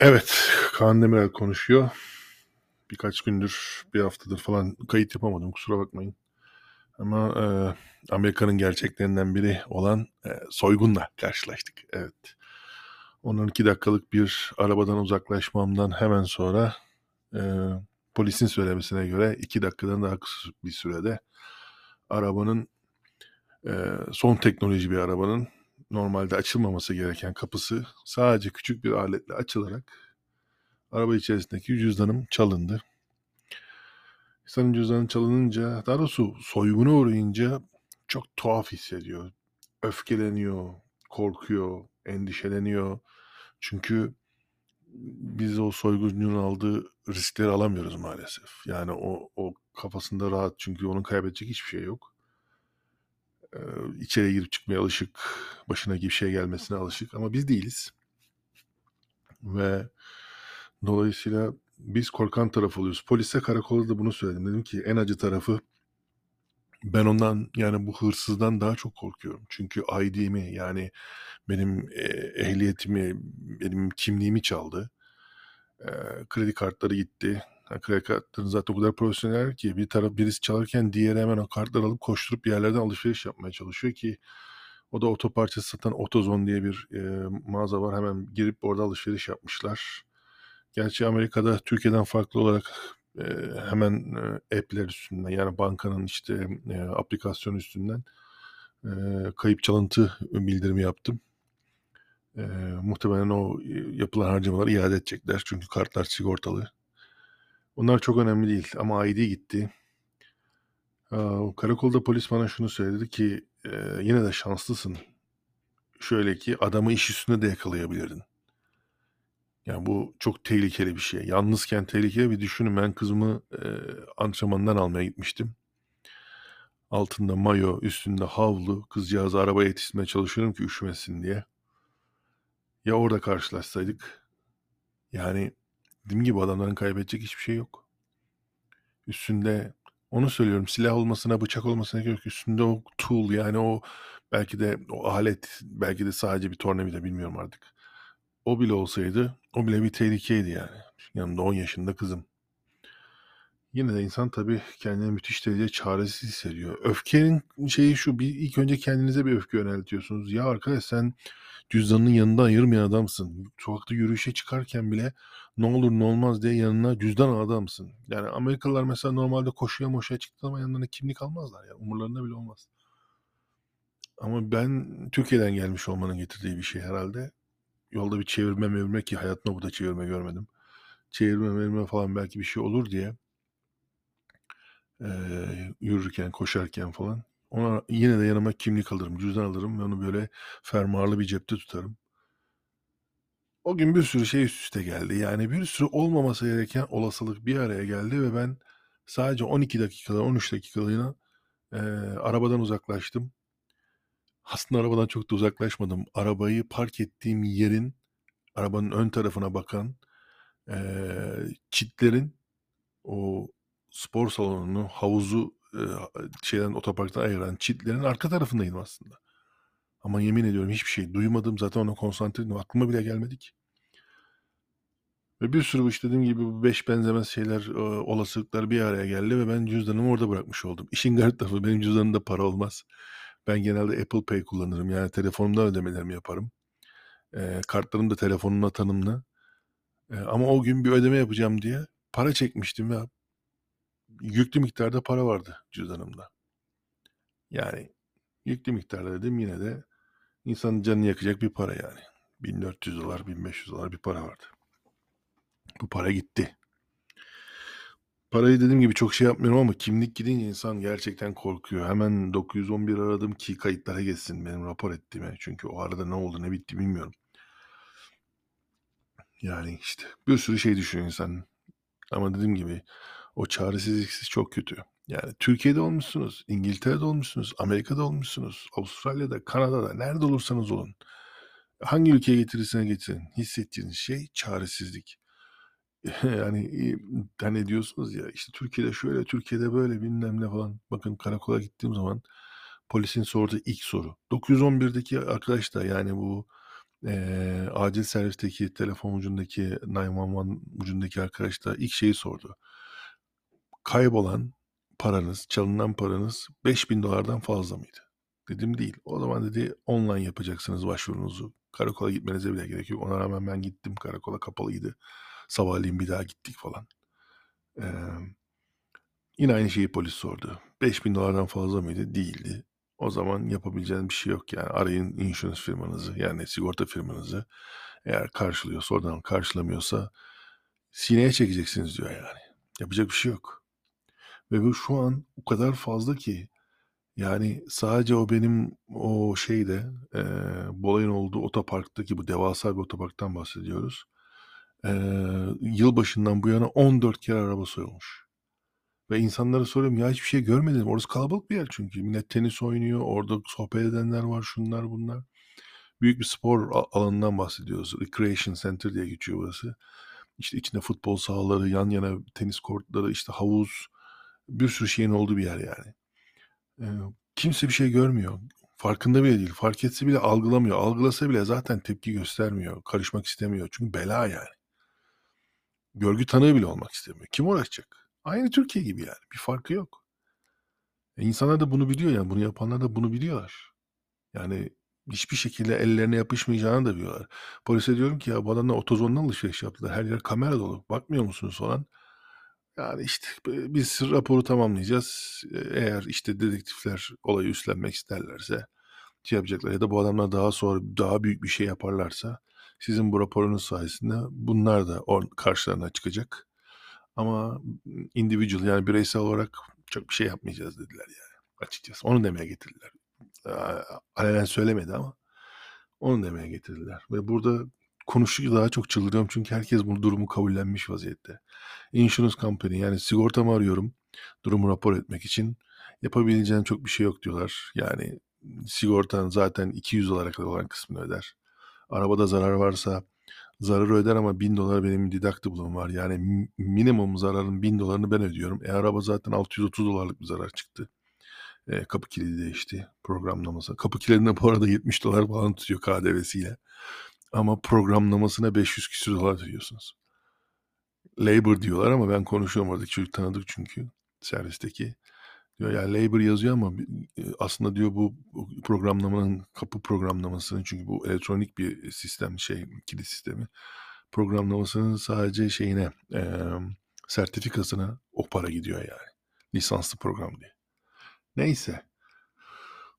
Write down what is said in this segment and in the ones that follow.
Evet, Kaan Demirel konuşuyor. Birkaç gündür, bir haftadır falan kayıt yapamadım, kusura bakmayın. Ama e, Amerika'nın gerçeklerinden biri olan e, soygunla karşılaştık. Evet. Onun iki dakikalık bir arabadan uzaklaşmamdan hemen sonra e, polisin söylemesine göre iki dakikadan daha kısa bir sürede arabanın e, son teknoloji bir arabanın normalde açılmaması gereken kapısı sadece küçük bir aletle açılarak araba içerisindeki cüzdanım çalındı. İnsanın cüzdanı çalınınca, daha doğrusu soyguna uğrayınca çok tuhaf hissediyor. Öfkeleniyor, korkuyor, endişeleniyor. Çünkü biz o soyguncunun aldığı riskleri alamıyoruz maalesef. Yani o, o kafasında rahat çünkü onun kaybedecek hiçbir şey yok e, içeri girip çıkmaya alışık, başına bir şey gelmesine alışık ama biz değiliz. Ve dolayısıyla biz korkan taraf oluyoruz. Polise karakolda da bunu söyledim. Dedim ki en acı tarafı ben ondan yani bu hırsızdan daha çok korkuyorum. Çünkü ID'mi yani benim e, ehliyetimi, benim kimliğimi çaldı. E, kredi kartları gitti. Kredi kartları zaten o kadar profesyonel ki bir taraf birisi çalarken diğeri hemen o kartları alıp koşturup yerlerden alışveriş yapmaya çalışıyor ki o da otoparçası satan Otozon diye bir e, mağaza var. Hemen girip orada alışveriş yapmışlar. Gerçi Amerika'da Türkiye'den farklı olarak e, hemen e, app'ler üstünden yani bankanın işte e, aplikasyon üstünden e, kayıp çalıntı bildirimi yaptım. E, muhtemelen o yapılan harcamaları iade edecekler çünkü kartlar sigortalı. Bunlar çok önemli değil ama ID gitti. karakolda polis bana şunu söyledi ki yine de şanslısın. Şöyle ki adamı iş üstünde de yakalayabilirdin. Yani bu çok tehlikeli bir şey. Yalnızken tehlikeli bir düşünün. Ben kızımı e, antrenmandan almaya gitmiştim. Altında mayo, üstünde havlu. Kızcağızı arabaya yetiştirmeye çalışıyorum ki üşümesin diye. Ya orada karşılaşsaydık? Yani Dediğim gibi adamların kaybedecek hiçbir şey yok. Üstünde onu söylüyorum silah olmasına bıçak olmasına gerek yok. Üstünde o tool yani o belki de o alet belki de sadece bir tornavida bilmiyorum artık. O bile olsaydı o bile bir tehlikeydi yani. Yanımda 10 yaşında kızım. Yine de insan tabii kendini müthiş derecede çaresiz hissediyor. Öfkenin şeyi şu bir ilk önce kendinize bir öfke yöneltiyorsunuz. Ya arkadaş sen cüzdanının yanında ayırmayan adamsın. Sokakta yürüyüşe çıkarken bile ne olur ne olmaz diye yanına cüzdan adamsın. Yani Amerikalılar mesela normalde koşuya moşuya çıktı ama yanlarına kimlik almazlar. Yani umurlarında bile olmaz. Ama ben Türkiye'den gelmiş olmanın getirdiği bir şey herhalde. Yolda bir çevirme mevirme ki hayatımda burada çevirme görmedim. Çevirme mevirme falan belki bir şey olur diye e, yürürken, koşarken falan ona yine de yanıma kimlik alırım, cüzdan alırım ve onu böyle fermuarlı bir cepte tutarım. O gün bir sürü şey üst üste geldi. Yani bir sürü olmaması gereken olasılık bir araya geldi ve ben sadece 12 dakikada, 13 dakikalığına e, arabadan uzaklaştım. Aslında arabadan çok da uzaklaşmadım. Arabayı park ettiğim yerin, arabanın ön tarafına bakan e, çitlerin o spor salonunu, havuzu e, şeyden otoparktan ayıran çitlerin arka tarafındaydım aslında. Ama yemin ediyorum hiçbir şey duymadım. Zaten ona konsantre ettim. Aklıma bile gelmedik. Ve bir sürü işte dediğim gibi bu beş benzemez şeyler, e, olasılıklar bir araya geldi ve ben cüzdanımı orada bırakmış oldum. İşin garip tarafı benim cüzdanımda para olmaz. Ben genelde Apple Pay kullanırım. Yani telefonumdan ödemelerimi yaparım. E, kartlarım da telefonumla tanımlı. E, ama o gün bir ödeme yapacağım diye para çekmiştim ve yüklü miktarda para vardı cüzdanımda. Yani yüklü miktarda dedim yine de insanın canını yakacak bir para yani. 1400 dolar, 1500 dolar bir para vardı. Bu para gitti. Parayı dediğim gibi çok şey yapmıyorum ama kimlik gidince insan gerçekten korkuyor. Hemen 911 aradım ki kayıtlara geçsin benim rapor ettiğime. Çünkü o arada ne oldu ne bitti bilmiyorum. Yani işte bir sürü şey düşünüyor insan. Ama dediğim gibi o çaresizlik çok kötü. Yani Türkiye'de olmuşsunuz, İngiltere'de olmuşsunuz, Amerika'da olmuşsunuz, Avustralya'da, Kanada'da, nerede olursanız olun. Hangi ülkeye getirirseniz getirin. Hissettiğiniz şey çaresizlik. yani hani diyorsunuz ya işte Türkiye'de şöyle, Türkiye'de böyle bilmem ne falan. Bakın karakola gittiğim zaman polisin sorduğu ilk soru. 911'deki arkadaş da yani bu Eee, acil servisteki telefon ucundaki 911 ucundaki arkadaş da ilk şeyi sordu. Kaybolan paranız, çalınan paranız $5000'dan fazla mıydı? Dedim değil. O zaman dedi online yapacaksınız başvurunuzu. Karakola gitmenize bile gerek yok. Ona rağmen ben gittim. Karakola kapalıydı. Sabahleyin bir daha gittik falan. Emm, yine aynı şeyi polis sordu. $5000'dan fazla mıydı? Değildi. O zaman yapabileceğiniz bir şey yok yani. Arayın insurance firmanızı yani sigorta firmanızı. Eğer karşılıyorsa oradan karşılamıyorsa sineye çekeceksiniz diyor yani. Yapacak bir şey yok. Ve bu şu an o kadar fazla ki yani sadece o benim o şeyde eee bu olduğu otoparktaki bu devasa bir otoparktan bahsediyoruz. Eee, yılbaşından bu yana 14 kere araba soyulmuş. Ve insanlara soruyorum ya hiçbir şey görmedim. Orası kalabalık bir yer çünkü. Millet tenis oynuyor. Orada sohbet edenler var. Şunlar bunlar. Büyük bir spor alanından bahsediyoruz. Recreation Center diye geçiyor burası. İşte içinde futbol sahaları, yan yana tenis kortları, işte havuz, bir sürü şeyin olduğu bir yer yani. Eee, kimse bir şey görmüyor. Farkında bile değil. Fark etse bile algılamıyor. Algılasa bile zaten tepki göstermiyor. Karışmak istemiyor. Çünkü bela yani. Görgü tanığı bile olmak istemiyor. Kim uğraşacak? Aynı Türkiye gibi yani. Bir farkı yok. E insanlar da bunu biliyor yani. Bunu yapanlar da bunu biliyorlar. Yani hiçbir şekilde ellerine yapışmayacağını da biliyorlar. Polise diyorum ki ya bu adamlar otozondan alışveriş yaptılar. Her yer kamera dolu. Bakmıyor musunuz falan. Yani işte biz raporu tamamlayacağız. Eğer işte dedektifler olayı üstlenmek isterlerse şey yapacaklar ya da bu adamlar daha sonra daha büyük bir şey yaparlarsa sizin bu raporunuz sayesinde bunlar da karşılarına çıkacak. Ama individual yani bireysel olarak çok bir şey yapmayacağız dediler yani açıkçası. Onu demeye getirdiler. Alenen söylemedi ama onu demeye getirdiler. Ve burada konuştukça daha çok çıldırıyorum çünkü herkes bu durumu kabullenmiş vaziyette. Insurance company yani sigortamı arıyorum durumu rapor etmek için. Yapabileceğin çok bir şey yok diyorlar. Yani sigortan zaten 200 dolara kadar olan kısmını öder. Arabada zarar varsa zararı öder ama 1000 dolar benim deductible'ım var. Yani minimum zararın 1000 dolarını ben ödüyorum. E araba zaten 630 dolarlık bir zarar çıktı. E, kapı kilidi değişti programlaması. Kapı kilidinde bu arada 70 dolar falan tutuyor KDV'siyle. Ama programlamasına 500 küsür dolar veriyorsunuz. Labor diyorlar ama ben konuşuyorum oradaki çocuk tanıdık çünkü servisteki. Diyor yani labor yazıyor ama aslında diyor bu programlamanın kapı programlamasının çünkü bu elektronik bir sistem şey kilit sistemi programlamasının sadece şeyine e, sertifikasına o para gidiyor yani. Lisanslı program diye. Neyse.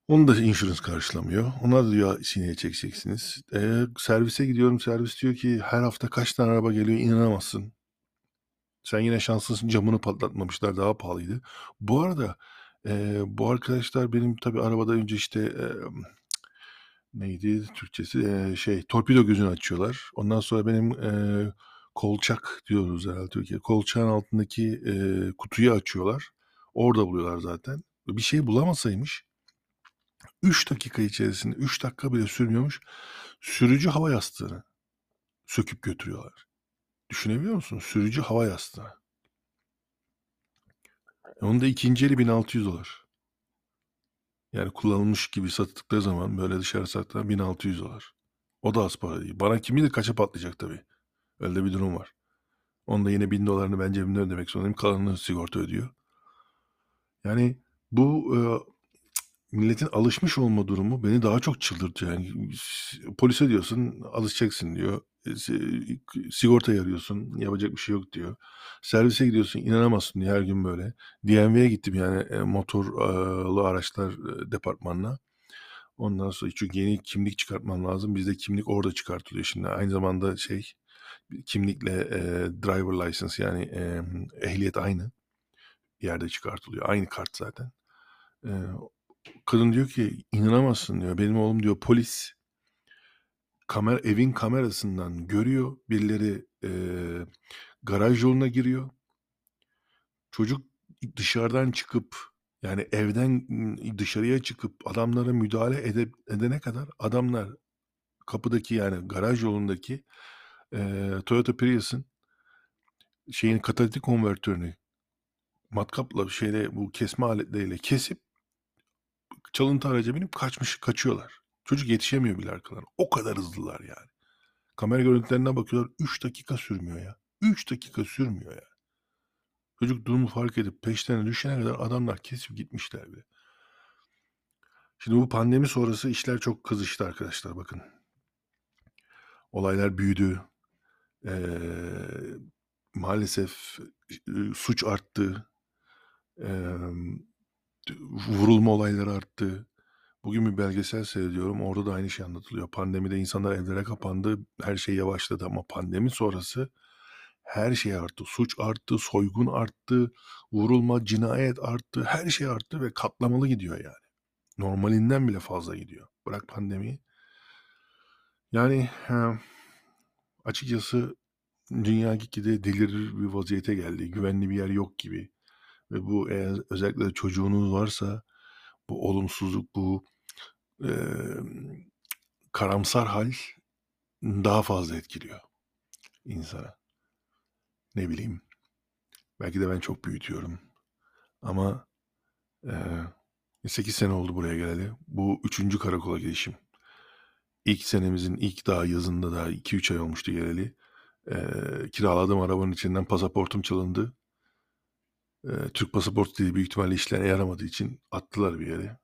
Onu da insurance karşılamıyor. Ona da diyor sineye çekeceksiniz. E, servise gidiyorum. Servis diyor ki her hafta kaç tane araba geliyor inanamazsın. Sen yine şanslısın camını patlatmamışlar daha pahalıydı. Bu arada e, bu arkadaşlar benim tabi arabada önce işte e, neydi Türkçesi e, şey torpido gözünü açıyorlar. Ondan sonra benim e, kolçak diyoruz herhalde Türkiye. Kolçağın altındaki e, kutuyu açıyorlar. Orada buluyorlar zaten. Bir şey bulamasaymış 3 dakika içerisinde 3 dakika bile sürmüyormuş. Sürücü hava yastığını söküp götürüyorlar. Düşünebiliyor musun? Sürücü hava yastığı. Onun da ikinci eli 1600 dolar. Yani kullanılmış gibi sattıkları zaman böyle dışarı sattılar 1600 dolar. O da az para değil. Bana kim bilir kaça patlayacak tabii. Öyle bir durum var. Onda yine 1000 dolarını ben cebimden ödemek zorundayım. Kalanını sigorta ödüyor. Yani bu e, milletin alışmış olma durumu beni daha çok çıldırtıyor. Yani polise diyorsun alışacaksın diyor. E, sigorta arıyorsun yapacak bir şey yok diyor. Servise gidiyorsun inanamazsın diye her gün böyle. DMV'ye gittim yani e, motorlu araçlar e, departmanına. Ondan sonra çünkü yeni kimlik çıkartmam lazım. Bizde kimlik orada çıkartılıyor şimdi. Aynı zamanda şey kimlikle e, driver license yani e, ehliyet aynı yerde çıkartılıyor. Aynı kart zaten. E, kadın diyor ki inanamazsın diyor. Benim oğlum diyor polis kamera evin kamerasından görüyor. Birileri e, garaj yoluna giriyor. Çocuk dışarıdan çıkıp yani evden dışarıya çıkıp adamlara müdahale ede, edene kadar adamlar kapıdaki yani garaj yolundaki e, Toyota Prius'ın şeyin katalitik konvertörünü matkapla şeyle bu kesme aletleriyle kesip çalıntı araca binip kaçmış kaçıyorlar. Çocuk yetişemiyor bile arkalarına. O kadar hızlılar yani. Kamera görüntülerine bakıyorlar 3 dakika sürmüyor ya. 3 dakika sürmüyor ya. Çocuk durumu fark edip peşlerine düşene kadar adamlar kesip gitmişler bile. Şimdi bu pandemi sonrası işler çok kızıştı arkadaşlar bakın. Olaylar büyüdü. Eee, maalesef suç arttı. Emm, vurulma olayları arttı. Bugün bir belgesel seyrediyorum. Orada da aynı şey anlatılıyor. Pandemide insanlar evlere kapandı. Her şey yavaşladı ama pandemi sonrası her şey arttı. Suç arttı, soygun arttı, vurulma, cinayet arttı. Her şey arttı ve katlamalı gidiyor yani. Normalinden bile fazla gidiyor. Bırak pandemiyi. Yani, eee, açıkçası dünya gitgide delirir bir vaziyete geldi. Güvenli bir yer yok gibi ve bu eğer özellikle çocuğunuz varsa bu olumsuzluk, bu, emm, karamsar hâl daha fazla etkiliyor insanı. Ne bileyim, belki de ben çok büyütüyorum ama, eee, 8 sene oldu buraya geleli. Bu 3. karakola gidişim. İlk senemizin ilk daha yazında daha 2-3 ay olmuştu geleli. Eee, kiraladığım arabanın içinden pasaportum çalındı. Eee, Türk pasaportu değil, büyük ihtimalle işlerine yaramadığı için attılar bir yere.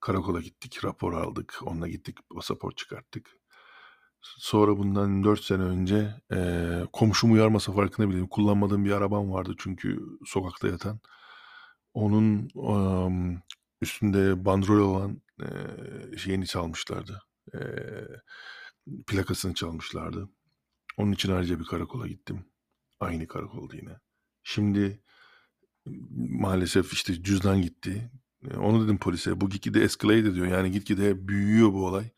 Karakola gittik, rapor aldık. Onunla gittik, pasaport çıkarttık. Sonra bundan 4 sene önce, eee, komşum uyarmasa farkında bile. Kullanmadığım bir arabam vardı çünkü sokakta yatan. Onun, emm, üstünde bandrol olan, eee, şeyini çalmışlardı. Eee, plakasını çalmışlardı. Onun için ayrıca bir karakola gittim. Aynı karakolda yine. Şimdi maalesef işte cüzdan gitti. Eee, onu dedim polise. Bu gitgide escalate ediyor. Yani gitgide büyüyor bu olay.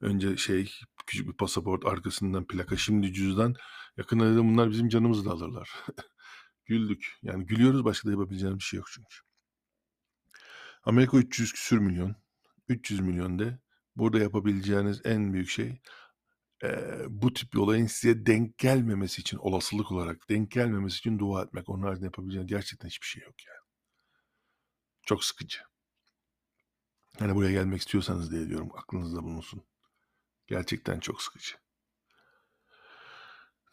Önce şey, küçük bir pasaport, arkasından plaka, şimdi cüzdan. Yakında dedim bunlar bizim canımızı da alırlar. Güldük. Yani gülüyoruz, başka da yapabileceğimiz bir şey yok çünkü. Amerika 300 küsur milyon. 300 milyon de burada yapabileceğiniz en büyük şey, eee, bu tip bir olayın size denk gelmemesi için, olasılık olarak denk gelmemesi için dua etmek. Onun haricinde yapabileceğiniz gerçekten hiçbir şey yok yani. Çok sıkıcı. Hani buraya gelmek istiyorsanız diye diyorum, aklınızda bulunsun. Gerçekten çok sıkıcı.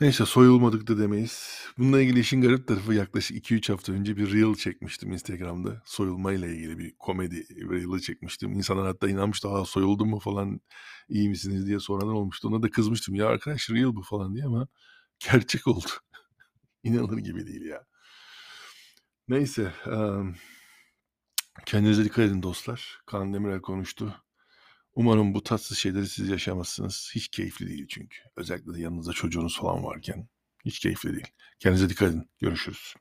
Neyse, soyulmadık da demeyiz. Bununla ilgili işin garip tarafı yaklaşık 2-3 hafta önce bir reel çekmiştim Instagram'da. Soyulmayla ilgili bir komedi reel'ı çekmiştim. İnsanlar hatta inanmıştı, "A, soyuldun mu falan, iyi misiniz?" diye soranlar olmuştu. Ona da kızmıştım. "Ya arkadaş reel bu." falan diye ama gerçek oldu. İnanılır gibi değil ya. Neyse, emm, kendinize dikkat edin dostlar. Kaan Demirel konuştu. Umarım bu tatsız şeyleri siz yaşamazsınız. Hiç keyifli değil çünkü. Özellikle de yanınızda çocuğunuz falan varken hiç keyifli değil. Kendinize dikkat edin. Görüşürüz.